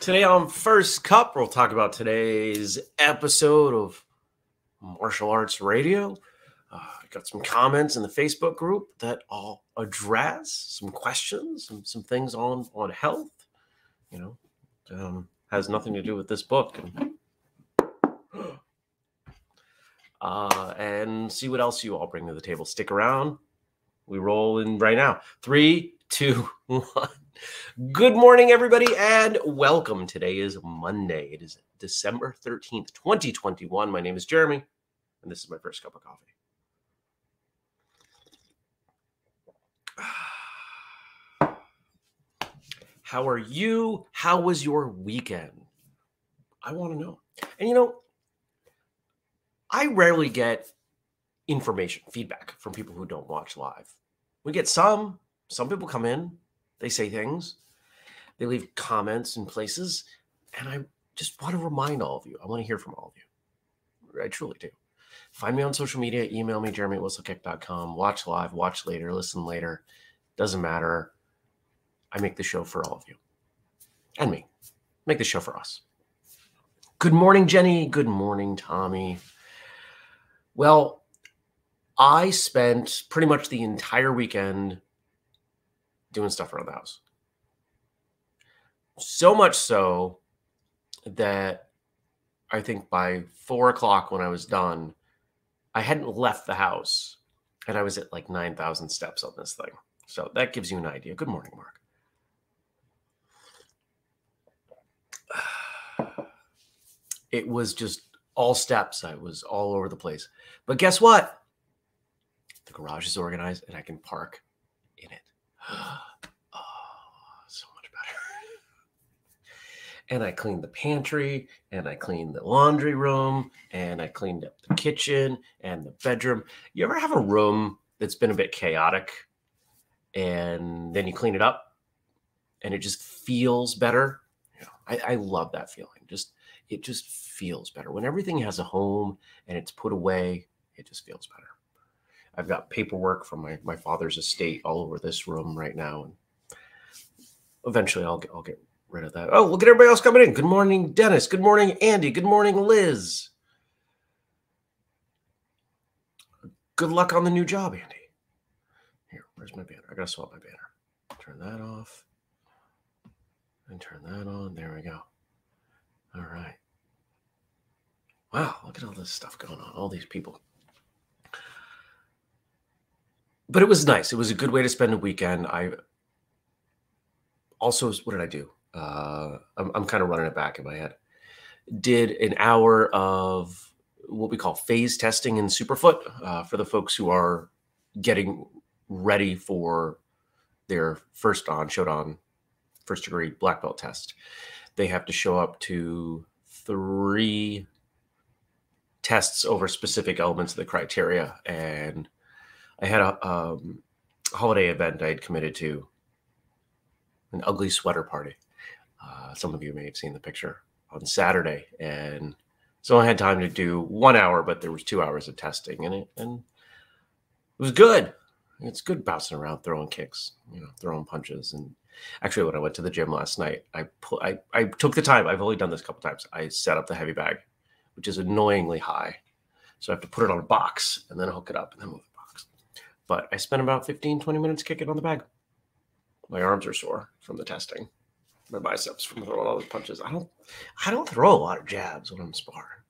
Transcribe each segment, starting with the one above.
Today on First Cup, we'll talk about today's episode of Martial Arts Radio. Uh, I got some comments in the Facebook group that I'll address, some questions, some, some things on, on health. You know, um, has nothing to do with this book. Uh, and see what else you all bring to the table. Stick around. We roll in right now. Three, two, one. Good morning, everybody, and welcome. Today is Monday. It is December 13th, 2021. My name is Jeremy, and this is my first cup of coffee. How are you? How was your weekend? I want to know. And you know, I rarely get information, feedback from people who don't watch live. We get some, some people come in, they say things, they leave comments in places, and I just want to remind all of you. I want to hear from all of you. I truly do. Find me on social media, email me, jeremy at whistlekick.com. Watch live, watch later, listen later. Doesn't matter. I make the show for all of you and me. Make the show for us. Good morning, Jenny. Good morning, Tommy. Well, I spent pretty much the entire weekend doing stuff around the house. So much so that I think by four o'clock when I was done, I hadn't left the house and I was at like 9,000 steps on this thing. So that gives you an idea. Good morning, Mark. It was just all steps. I was all over the place. But guess what? The garage is organized and I can park in it. Oh, so much better. and I cleaned the pantry and I cleaned the laundry room and I cleaned up the kitchen and the bedroom. You ever have a room that's been a bit chaotic and then you clean it up and it just feels better? You know, I, I love that feeling. Just it just feels better. When everything has a home and it's put away, it just feels better. I've got paperwork from my, my father's estate all over this room right now. And eventually I'll get, I'll get rid of that. Oh, look at everybody else coming in. Good morning, Dennis. Good morning, Andy. Good morning, Liz. Good luck on the new job, Andy. Here, where's my banner? I gotta swap my banner. Turn that off and turn that on. There we go. All right. Wow, look at all this stuff going on, all these people. But it was nice. It was a good way to spend a weekend. I also, what did I do? Uh, I'm, I'm kind of running it back in my head. Did an hour of what we call phase testing in Superfoot uh, for the folks who are getting ready for their first on Shodan first degree black belt test. They have to show up to three tests over specific elements of the criteria. And I had a um, holiday event I had committed to, an ugly sweater party. Uh, some of you may have seen the picture on Saturday, and so I had time to do one hour, but there was two hours of testing in it, and it was good. It's good bouncing around, throwing kicks, you know, throwing punches, and actually, when I went to the gym last night, I put I I took the time. I've only done this a couple times. I set up the heavy bag which is annoyingly high. So I have to put it on a box and then hook it up and then move. But I spent about 15, 20 minutes kicking on the bag. My arms are sore from the testing. My biceps from throwing all those punches. I don't I don't throw a lot of jabs when I'm sparring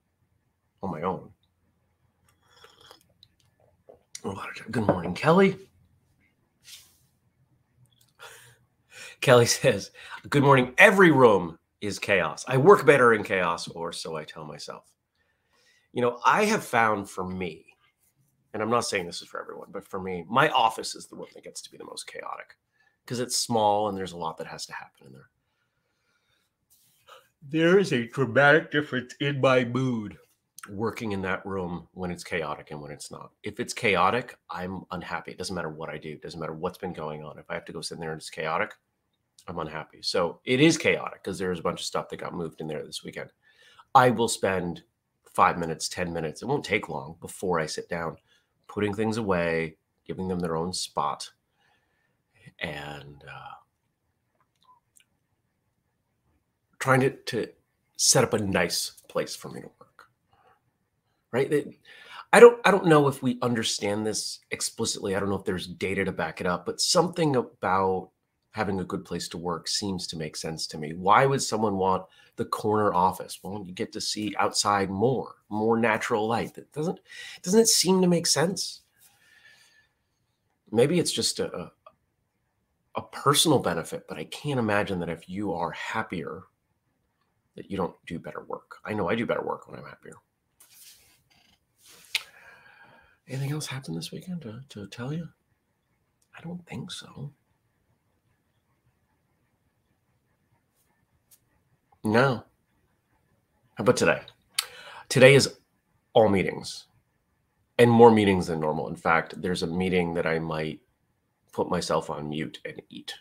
on my own. Good morning, Kelly. Kelly says, Good morning. Every room is chaos. I work better in chaos, or so I tell myself you know, I have found for me, and I'm not saying this is for everyone, but for me, my office is the one that gets to be the most chaotic because it's small and there's a lot that has to happen in there. There is a dramatic difference in my mood working in that room when it's chaotic and when it's not. If it's chaotic, I'm unhappy. It doesn't matter what I do, it doesn't matter what's been going on. If I have to go sit in there and it's chaotic, I'm unhappy. So it is chaotic because there's a bunch of stuff that got moved in there this weekend. I will spend five minutes, 10 minutes. It won't take long before I sit down, putting things away, giving them their own spot. And uh, trying to, to set up a nice place for me to work. Right? It, I don't I don't know if we understand this explicitly. I don't know if there's data to back it up, but something about having a good place to work seems to make sense to me. Why would someone want the corner office? Well, you get to see outside more, more natural light. That doesn't doesn't it seem to make sense? Maybe it's just a a personal benefit, but I can't imagine that if you are happier that you don't do better work. I know I do better work when I'm happier. Anything else happened this weekend to, to tell you? I don't think so. No. How about today? Today is all meetings and more meetings than normal. In fact, there's a meeting that I might put myself on mute and eat.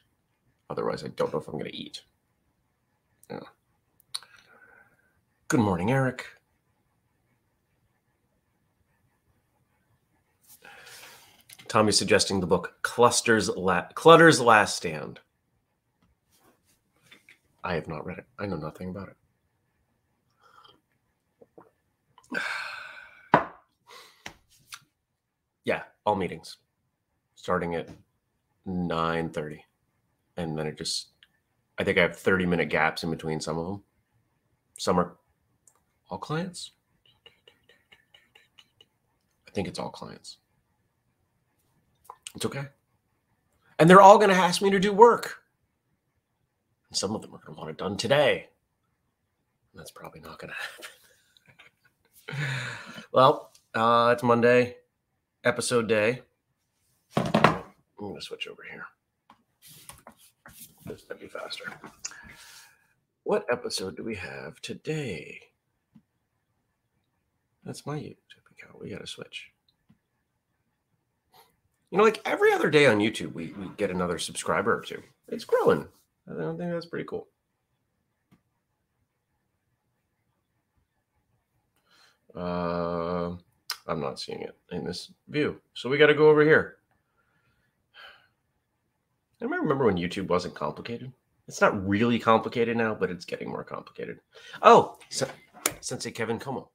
Otherwise, I don't know if I'm going to eat. Yeah. Good morning, Eric. Tommy's suggesting the book Cluster's La- Clutter's Last Stand. I have not read it. I know nothing about it. yeah, all meetings starting at 9:30 and then it just I think I have 30 minute gaps in between some of them. Some are all clients. I think it's all clients. It's okay. And they're all going to ask me to do work. And some of them are going to want it done today. And that's probably not going to happen. well, uh, it's Monday, episode day. I'm going to switch over here. This might be faster. What episode do we have today? That's my YouTube account. We got to switch. You know, like every other day on YouTube, we, we get another subscriber or two. It's growing. I don't think that's pretty cool. Uh, I'm not seeing it in this view. So we got to go over here. I remember when YouTube wasn't complicated. It's not really complicated now, but it's getting more complicated. Oh, so, Sensei Kevin Como.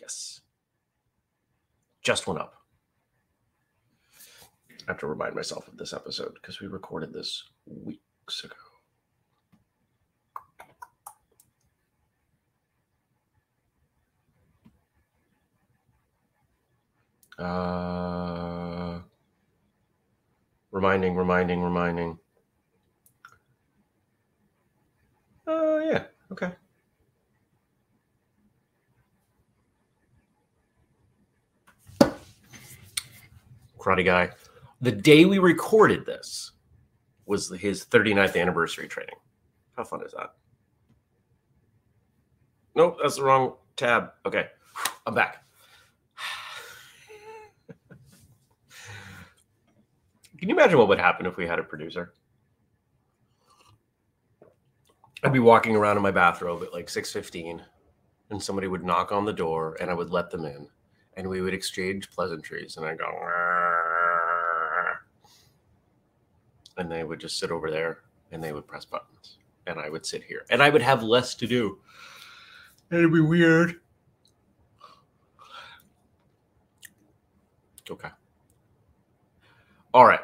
Yes. Just went up. I have to remind myself of this episode because we recorded this weeks ago. Uh, reminding, reminding, reminding. Oh, uh, yeah. Okay. Karate guy the day we recorded this was his 39th anniversary training. How fun is that? Nope, that's the wrong tab. Okay, I'm back. Can you imagine what would happen if we had a producer? I'd be walking around in my bathrobe at like 6:15 and somebody would knock on the door and I would let them in and we would exchange pleasantries and I go and they would just sit over there and they would press buttons and I would sit here and I would have less to do. It'd be weird. Okay. All right.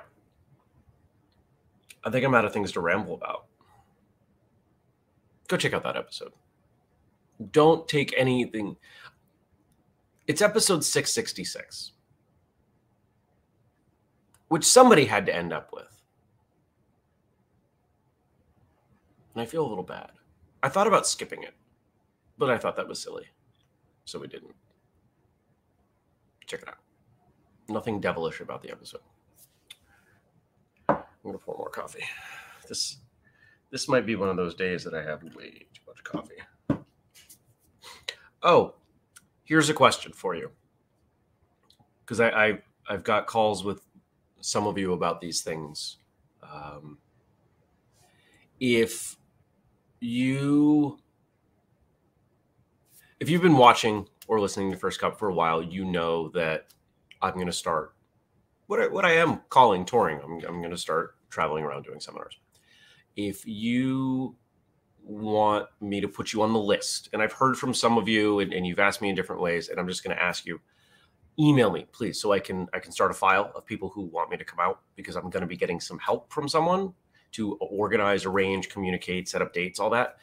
I think I'm out of things to ramble about. Go check out that episode. Don't take anything. It's episode 666, which somebody had to end up with. And I feel a little bad. I thought about skipping it, but I thought that was silly, so we didn't. Check it out. Nothing devilish about the episode. I'm gonna pour more coffee. This this might be one of those days that I have way too much coffee. Oh, here's a question for you. Because I, I I've got calls with some of you about these things. Um, if you if you've been watching or listening to First Cup for a while, you know that I'm going to start what I, what I am calling touring. I'm, I'm going to start traveling around doing seminars. If you want me to put you on the list. And I've heard from some of you and, and you've asked me in different ways. And I'm just going to ask you, email me, please, so I can I can start a file of people who want me to come out because I'm going to be getting some help from someone to organize, arrange, communicate, set up dates, all that.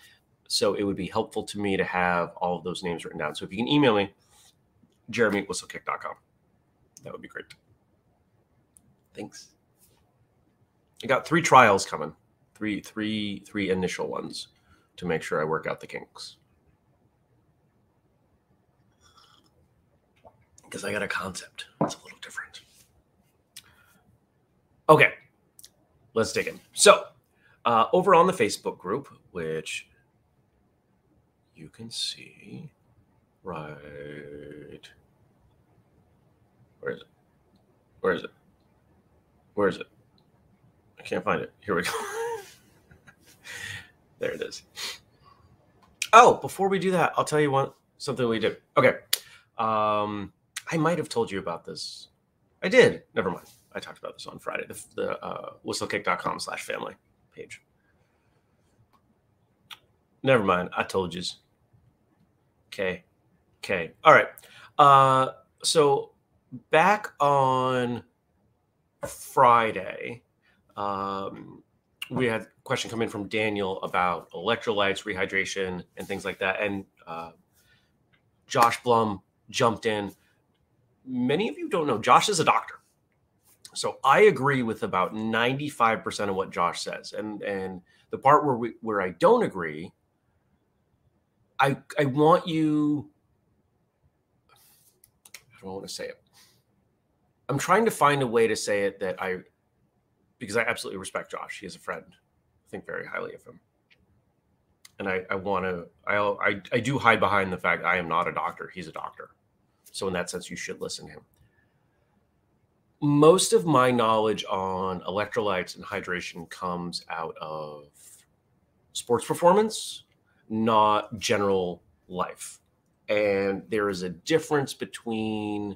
So it would be helpful to me to have all of those names written down. So if you can email me, jeremy at whistlekick.com. That would be great. Thanks. I got three trials coming. Three, three, three initial ones to make sure I work out the kinks. Because I got a concept. It's a little different. Okay. Let's dig in. So, uh, over on the Facebook group, which you can see right. Where is it? Where is it? Where is it? I can't find it. Here we go. there it is. Oh, before we do that, I'll tell you one something we did. Okay. Um, I might have told you about this. I did. Never mind. I talked about this on Friday. The, the uh, whistlekick.com slash family page. Never mind. I told you. Okay. Okay. All right. Uh, so back on Friday, um, we had a question come in from Daniel about electrolytes, rehydration, and things like that. And uh, Josh Blum jumped in. Many of you don't know, Josh is a doctor. So I agree with about 95% of what Josh says. And and the part where we where I don't agree, I I want you I don't want to say it. I'm trying to find a way to say it that I because I absolutely respect Josh. He is a friend. I think very highly of him. And I, I want to, I, I, I do hide behind the fact I am not a doctor. He's a doctor. So in that sense, you should listen to him. Most of my knowledge on electrolytes and hydration comes out of sports performance, not general life. And there is a difference between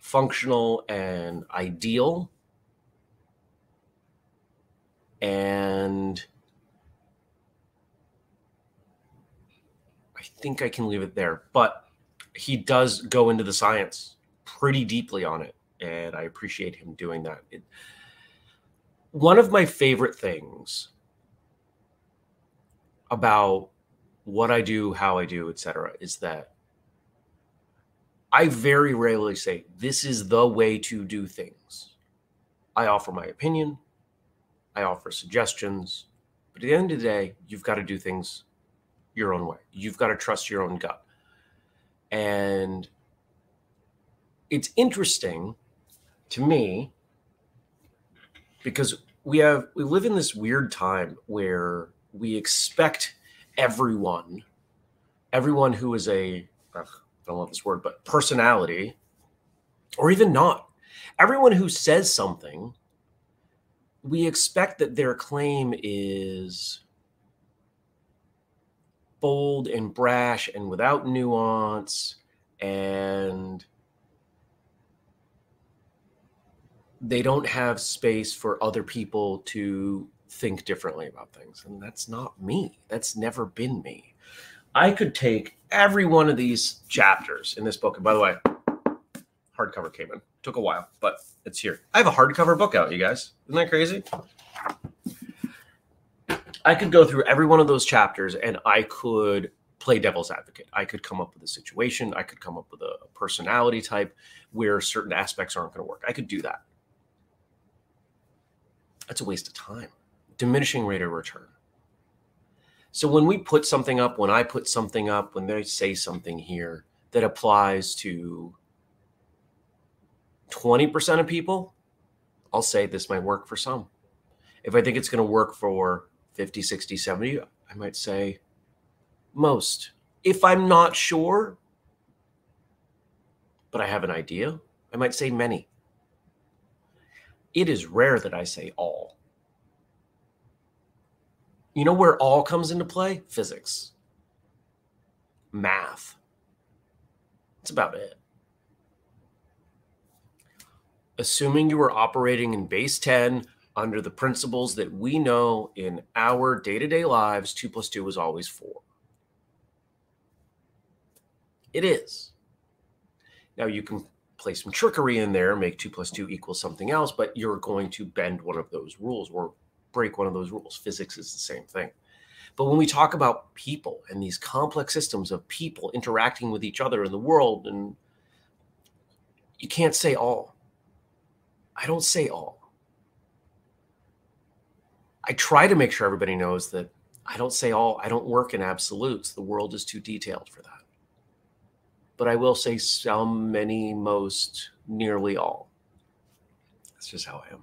functional and ideal and I think I can leave it there. But he does go into the science pretty deeply on it, and I appreciate him doing that. It, one of my favorite things about what I do, how I do, etc., is that I very rarely say this is the way to do things. I offer my opinion. I offer suggestions. But at the end of the day, you've got to do things your own way. You've got to trust your own gut. And it's interesting to me because we have we live in this weird time where we expect everyone everyone who is a I don't love this word but personality or even not everyone who says something we expect that their claim is bold and brash and without nuance and they don't have space for other people to think differently about things and that's not me that's never been me i could take every one of these chapters in this book and by the way hardcover came in took a while but it's here. I have a hardcover book out, you guys. Isn't that crazy? I could go through every one of those chapters and I could play devil's advocate. I could come up with a situation, I could come up with a personality type where certain aspects aren't going to work. I could do that. That's a waste of time. Diminishing rate of return. So when we put something up, when I put something up, when they say something here that applies to 20% of people, I'll say this might work for some. If I think it's going to work for 50, 60, 70, I might say most. If I'm not sure, but I have an idea, I might say many. It is rare that I say all. You know where all comes into play? Physics, math. That's about it assuming you were operating in base 10 under the principles that we know in our day to day lives, two plus two is always four. It is. Now, you can play some trickery in there, make two plus two equal something else, but you're going to bend one of those rules or break one of those rules. Physics is the same thing. But when we talk about people and these complex systems of people interacting with each other in the world, and you can't say all. I don't say all. I try to make sure everybody knows that I don't say all. I don't work in absolutes. The world is too detailed for that. But I will say some, many, most, nearly all. That's just how I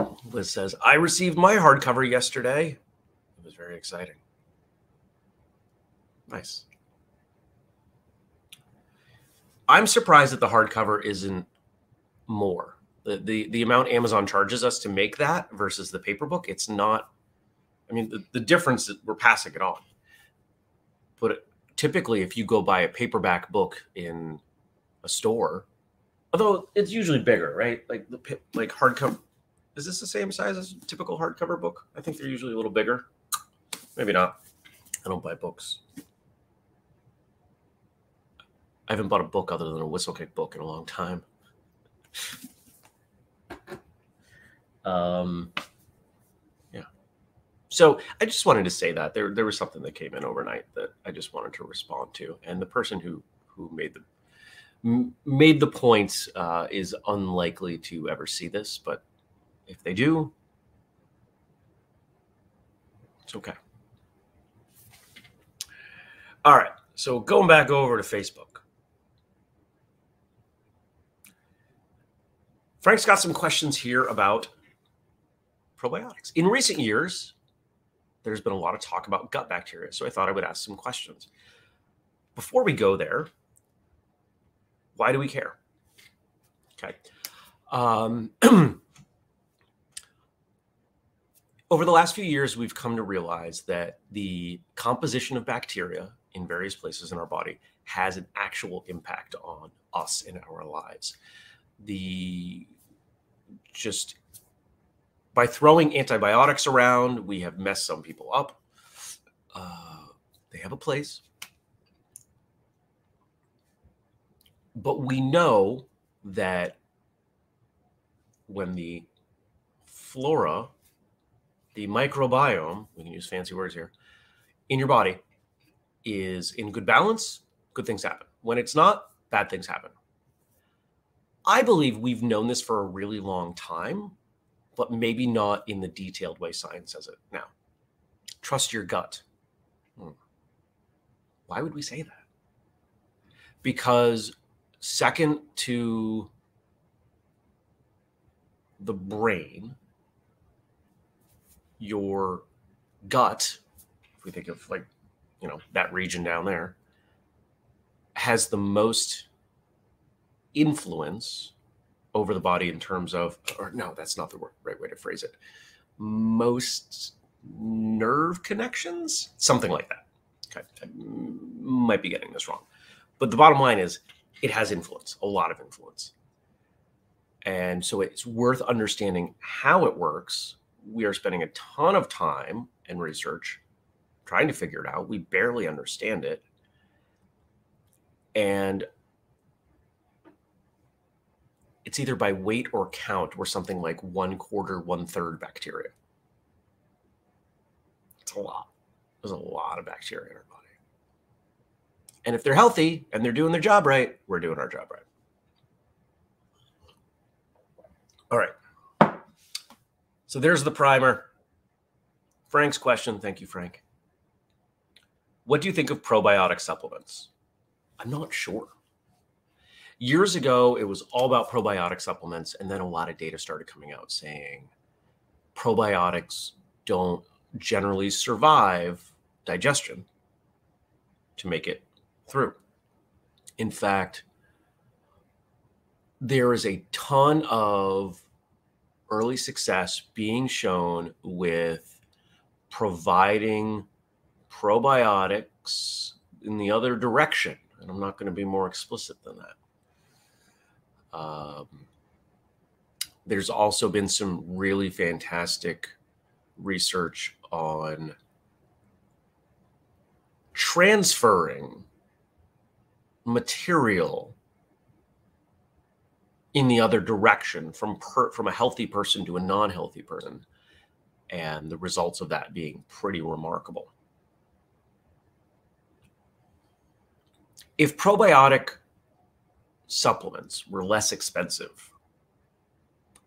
am. Liz says, I received my hardcover yesterday. It was very exciting. Nice. I'm surprised that the hardcover isn't more. The, the the amount Amazon charges us to make that versus the paper book, it's not. I mean, the, the difference we're passing it on. But typically, if you go buy a paperback book in a store, although it's usually bigger, right? Like the like hardcover is this the same size as a typical hardcover book? I think they're usually a little bigger. Maybe not. I don't buy books. I haven't bought a book other than a Whistlekick book in a long time. Um. So I just wanted to say that there there was something that came in overnight that I just wanted to respond to, and the person who who made the made the point uh, is unlikely to ever see this, but if they do, it's okay. All right. So going back over to Facebook. Frank's got some questions here about probiotics. In recent years, there's been a lot of talk about gut bacteria. So I thought I would ask some questions. Before we go there, why do we care? Okay. Um, over the last few years, we've come to realize that the composition of bacteria in various places in our body has an actual impact on us in our lives. The just by throwing antibiotics around, we have messed some people up. Uh, they have a place. But we know that when the flora the microbiome, we can use fancy words here, in your body is in good balance, good things happen. When it's not, bad things happen. I believe we've known this for a really long time, but maybe not in the detailed way science says it now. Trust your gut. Hmm. Why would we say that? Because second to the brain, your gut, if we think of like, you know, that region down there, has the most influence over the body in terms of, or no, that's not the right way to phrase it. Most nerve connections, something like that. Okay, I might be getting this wrong, but the bottom line is, it has influence, a lot of influence, and so it's worth understanding how it works we are spending a ton of time and research trying to figure it out. We barely understand it. And it's either by weight or count, we're something like one quarter, one third bacteria. It's a lot. There's a lot of bacteria in our body. And if they're healthy and they're doing their job right, we're doing our job right. All right. So there's the primer. Frank's question. Thank you, Frank. What do you think of probiotic supplements? I'm not sure. Years ago, it was all about probiotic supplements, and then a lot of data started coming out saying probiotics don't generally survive digestion to make it through. In fact, there is a ton of early success being shown with providing probiotics in the other direction. And I'm not going to be more explicit than that. Um, there's also been some really fantastic research on transferring material in the other direction from per, from a healthy person to a non-healthy person and the results of that being pretty remarkable. If probiotic supplements were less expensive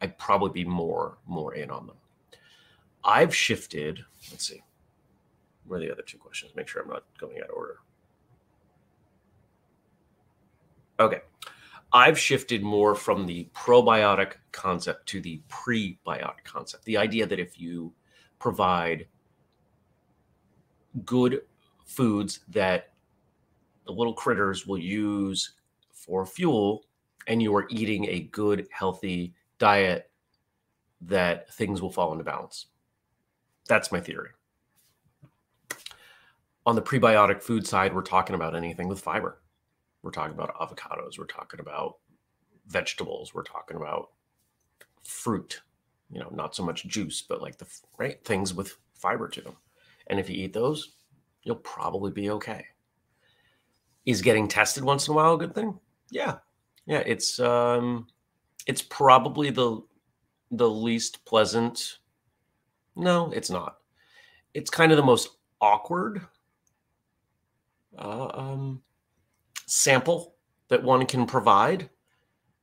i'd probably be more more in on them. I've shifted let's see where are the other two questions? Make sure i'm not going out of order. Okay. I've shifted more from the probiotic concept to the prebiotic concept. The idea that if you provide good foods that the little critters will use for fuel and you are eating a good, healthy diet, that things will fall into balance. That's my theory. On the prebiotic food side, we're talking about anything with fiber. We're talking about avocados. We're talking about vegetables. We're talking about fruit. You know, not so much juice, but like the right things with fiber to them. And if you eat those, you'll probably be okay. Is getting tested once in a while a good thing? Yeah. Yeah, it's um it's probably the the least pleasant. No, it's not. It's kind of the most awkward. Uh, um, sample that one can provide,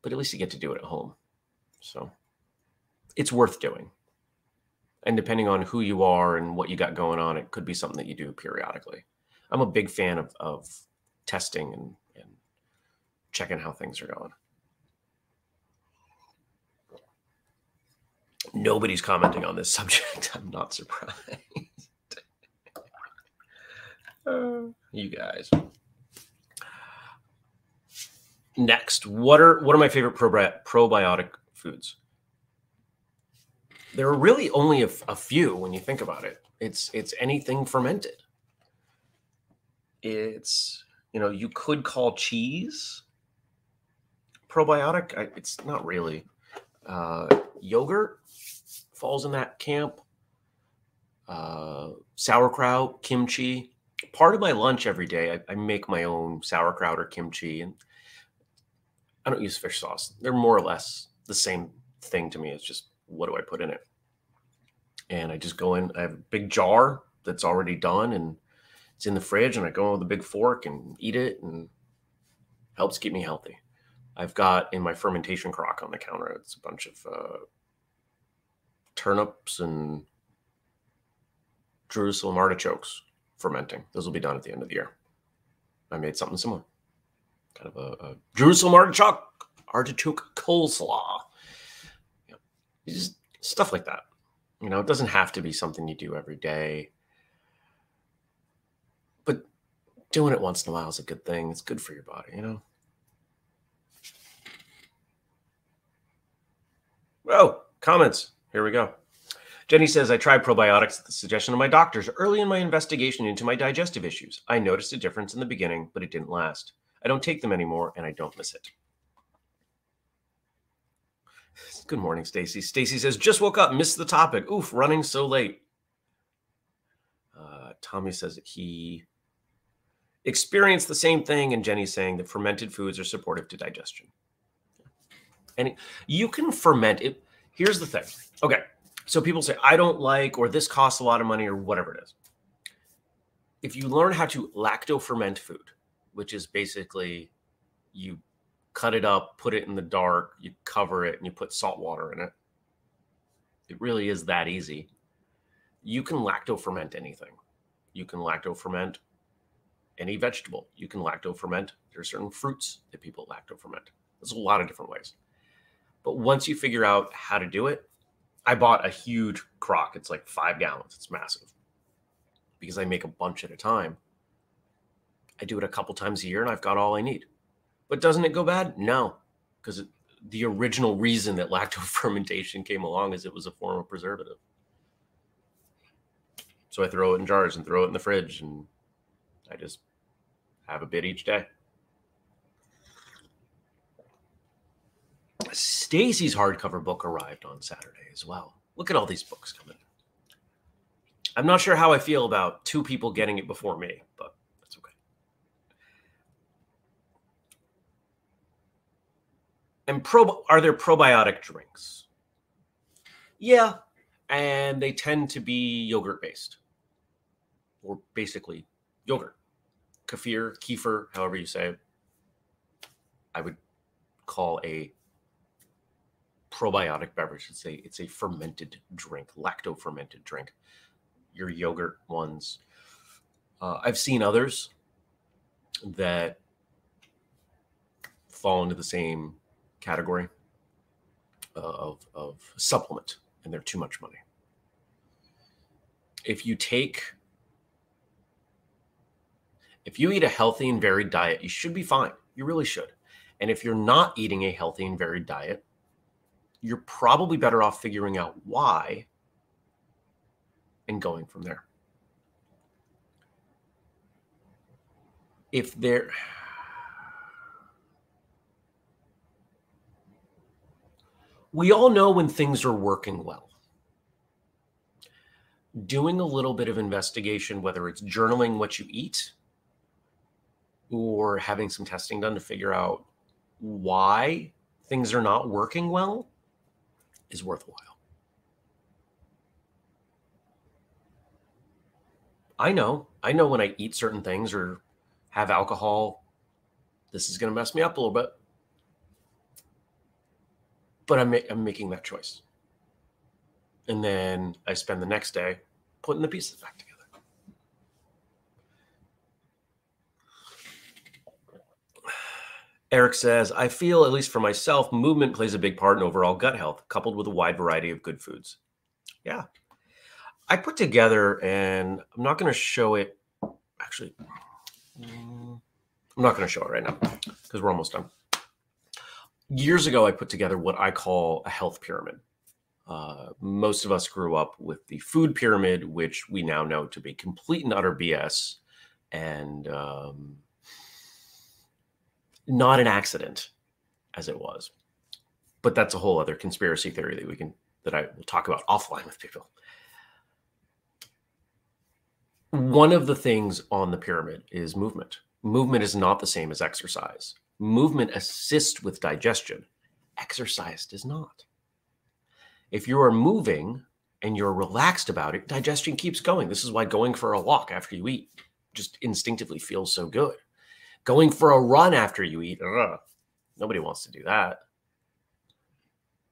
but at least you get to do it at home. So it's worth doing. And depending on who you are and what you got going on, it could be something that you do periodically. I'm a big fan of, of testing and, checking how things are going. Nobody's commenting on this subject. I'm not surprised. you guys next, what are what are my favorite probi- probiotic foods? There are really only a few when you think about it. It's it's anything fermented. It's you know you could call cheese probiotic. I, it's not really. Uh, yogurt falls in that camp. Uh, sauerkraut, kimchi. Part of my lunch every day, I, I make my own sauerkraut or kimchi, and I don't use fish sauce. They're more or less the same thing to me. It's just what do I put in it? And I just go in, I have a big jar that's already done and it's in the fridge and I go in with a big fork and eat it and helps keep me healthy. I've got in my fermentation crock on the counter, it's a bunch of uh, turnips and Jerusalem artichokes fermenting. Those will be done at the end of the year. I made something similar kind of a, a Jerusalem artichoke artichoke coleslaw. You just stuff like that. You know, it doesn't have to be something you do every day, but doing it once in a while is a good thing. It's good for your body, you know. Oh, comments. Here we go. Jenny says, I tried probiotics at the suggestion of my doctors early in my investigation into my digestive issues. I noticed a difference in the beginning, but it didn't last. I don't take them anymore and I don't miss it. Good morning, Stacy. Stacy says, just woke up, missed the topic. Oof, running so late. Uh, Tommy says that he experienced the same thing, and Jenny's saying that fermented foods are supportive to digestion. And you can ferment it. Here's the thing. Okay. So people say, I don't like, or this costs a lot of money, or whatever it is. If you learn how to lacto ferment food, which is basically you cut it up, put it in the dark, you cover it, and you put salt water in it. It really is that easy. You can lacto ferment anything. You can lacto ferment any vegetable. You can lacto ferment. There are certain fruits that people lacto ferment. There's a lot of different ways. But once you figure out how to do it, I bought a huge crock. It's like five gallons. It's massive because I make a bunch at a time. I do it a couple times a year and I've got all I need. But doesn't it go bad? No, because the original reason that lacto fermentation came along is it was a form of preservative. So I throw it in jars and throw it in the fridge and I just have a bit each day. Stacy's hardcover book arrived on Saturday as well. Look at all these books coming. I'm not sure how I feel about two people getting it before me, but that's okay. And pro are there probiotic drinks? Yeah, and they tend to be yogurt based, or basically yogurt, kefir, kefir, however you say it. I would call a probiotic beverage. It's a it's a fermented drink, lacto fermented drink. Your yogurt ones. Uh, I've seen others that fall into the same category uh, of of supplement, and they're too much money. If you take if you eat a healthy and varied diet, you should be fine. You really should. And if you're not eating a healthy and varied diet, you're probably better off figuring out why and going from there. If there, we all know when things are working well. Doing a little bit of investigation, whether it's journaling what you eat or having some testing done to figure out why things are not working well is worthwhile. I know. I know when I eat certain things or have alcohol, this is going to mess me up a little bit. But I'm, I'm making that choice. And then I spend the next day putting the pieces back together. Eric says, I feel, at least for myself, movement plays a big part in overall gut health, coupled with a wide variety of good foods. Yeah. I put together, and I'm not going to show it. Actually, mm, I'm not going to show it right now because we're almost done. Years ago, I put together what I call a health pyramid. Uh, most of us grew up with the food pyramid, which we now know to be complete and utter BS. And um, not an accident as it was. But that's a whole other conspiracy theory that we can that I will talk about offline with people. One of the things on the pyramid is movement. Movement is not the same as exercise. Movement assists with digestion. Exercise does not. If you are moving and you're relaxed about it, digestion keeps going. This is why going for a walk after you eat just instinctively feels so good. Going for a run after you eat, ugh, nobody wants to do that.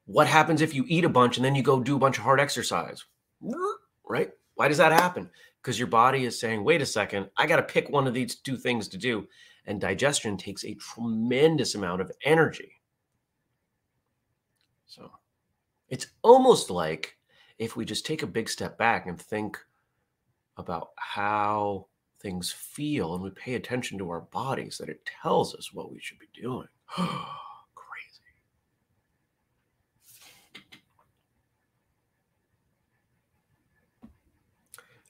What happens if you eat a bunch and then you go do a bunch of hard exercise? Right? Why does that happen? Because your body is saying, wait a second, I got to pick one of these two things to do. And digestion takes a tremendous amount of energy. So it's almost like if we just take a big step back and think about how things feel and we pay attention to our bodies, that it tells us what we should be doing. Crazy.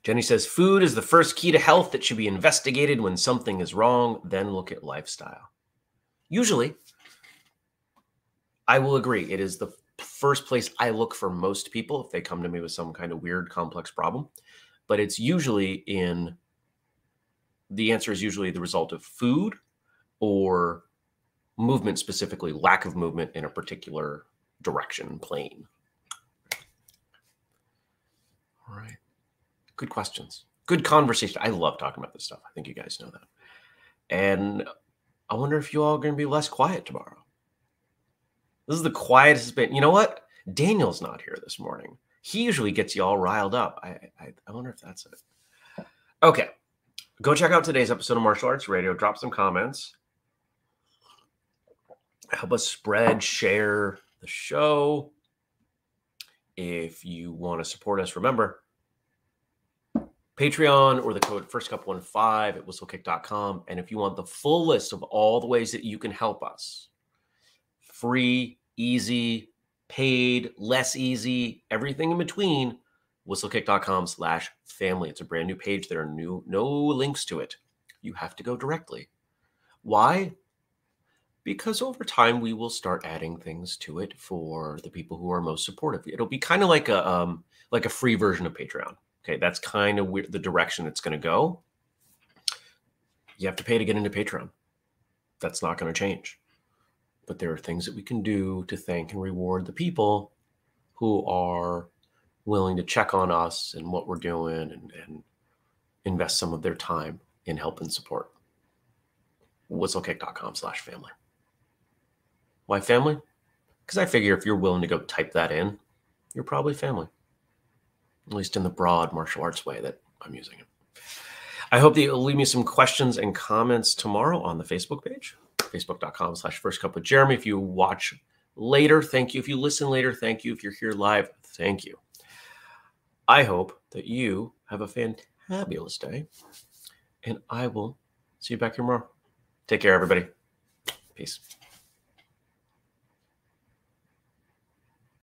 Jenny says food is the first key to health that should be investigated when something is wrong, then look at lifestyle. Usually, I will agree, it is the first place I look for most people if they come to me with some kind of weird, complex problem. But it's usually in the answer is usually the result of food or movement, specifically lack of movement in a particular direction, plane. All right. Good questions. Good conversation. I love talking about this stuff. I think you guys know that. And I wonder if you all are going to be less quiet tomorrow. This is the quietest it's been. You know what? Daniel's not here this morning. He usually gets you all riled up. I, I, I wonder if that's it. Okay go check out today's episode of Martial Arts Radio. Drop some comments. Help us spread, share the show. If you want to support us, remember Patreon or the code First Cup 15 at whistlekick.com. And if you want the full list of all the ways that you can help us, free, easy, paid, less easy, everything in between, whistlekick.com slash family. It's a brand new page. There are new no links to it. You have to go directly. Why? because over time we will start adding things to it for the people who are most supportive. It'll be kind of like a um, like a free version of Patreon. Okay, that's kind of the direction it's going to go. You have to pay to get into Patreon. That's not going to change. But there are things that we can do to thank and reward the people who are willing to check on us and what we're doing and, and invest some of their time in help and support. Whistlekick.com slash family. Why family? Because I figure if you're willing to go type that in, you're probably family. At least in the broad martial arts way that I'm using it. I hope that you'll leave me some questions and comments tomorrow on the Facebook page, facebook.com slash first cup with Jeremy. If you watch later, thank you. If you listen later, thank you. If you're here live, thank you. I hope that you have a fantabulous day, and I will see you back here tomorrow. Take care, everybody. Peace.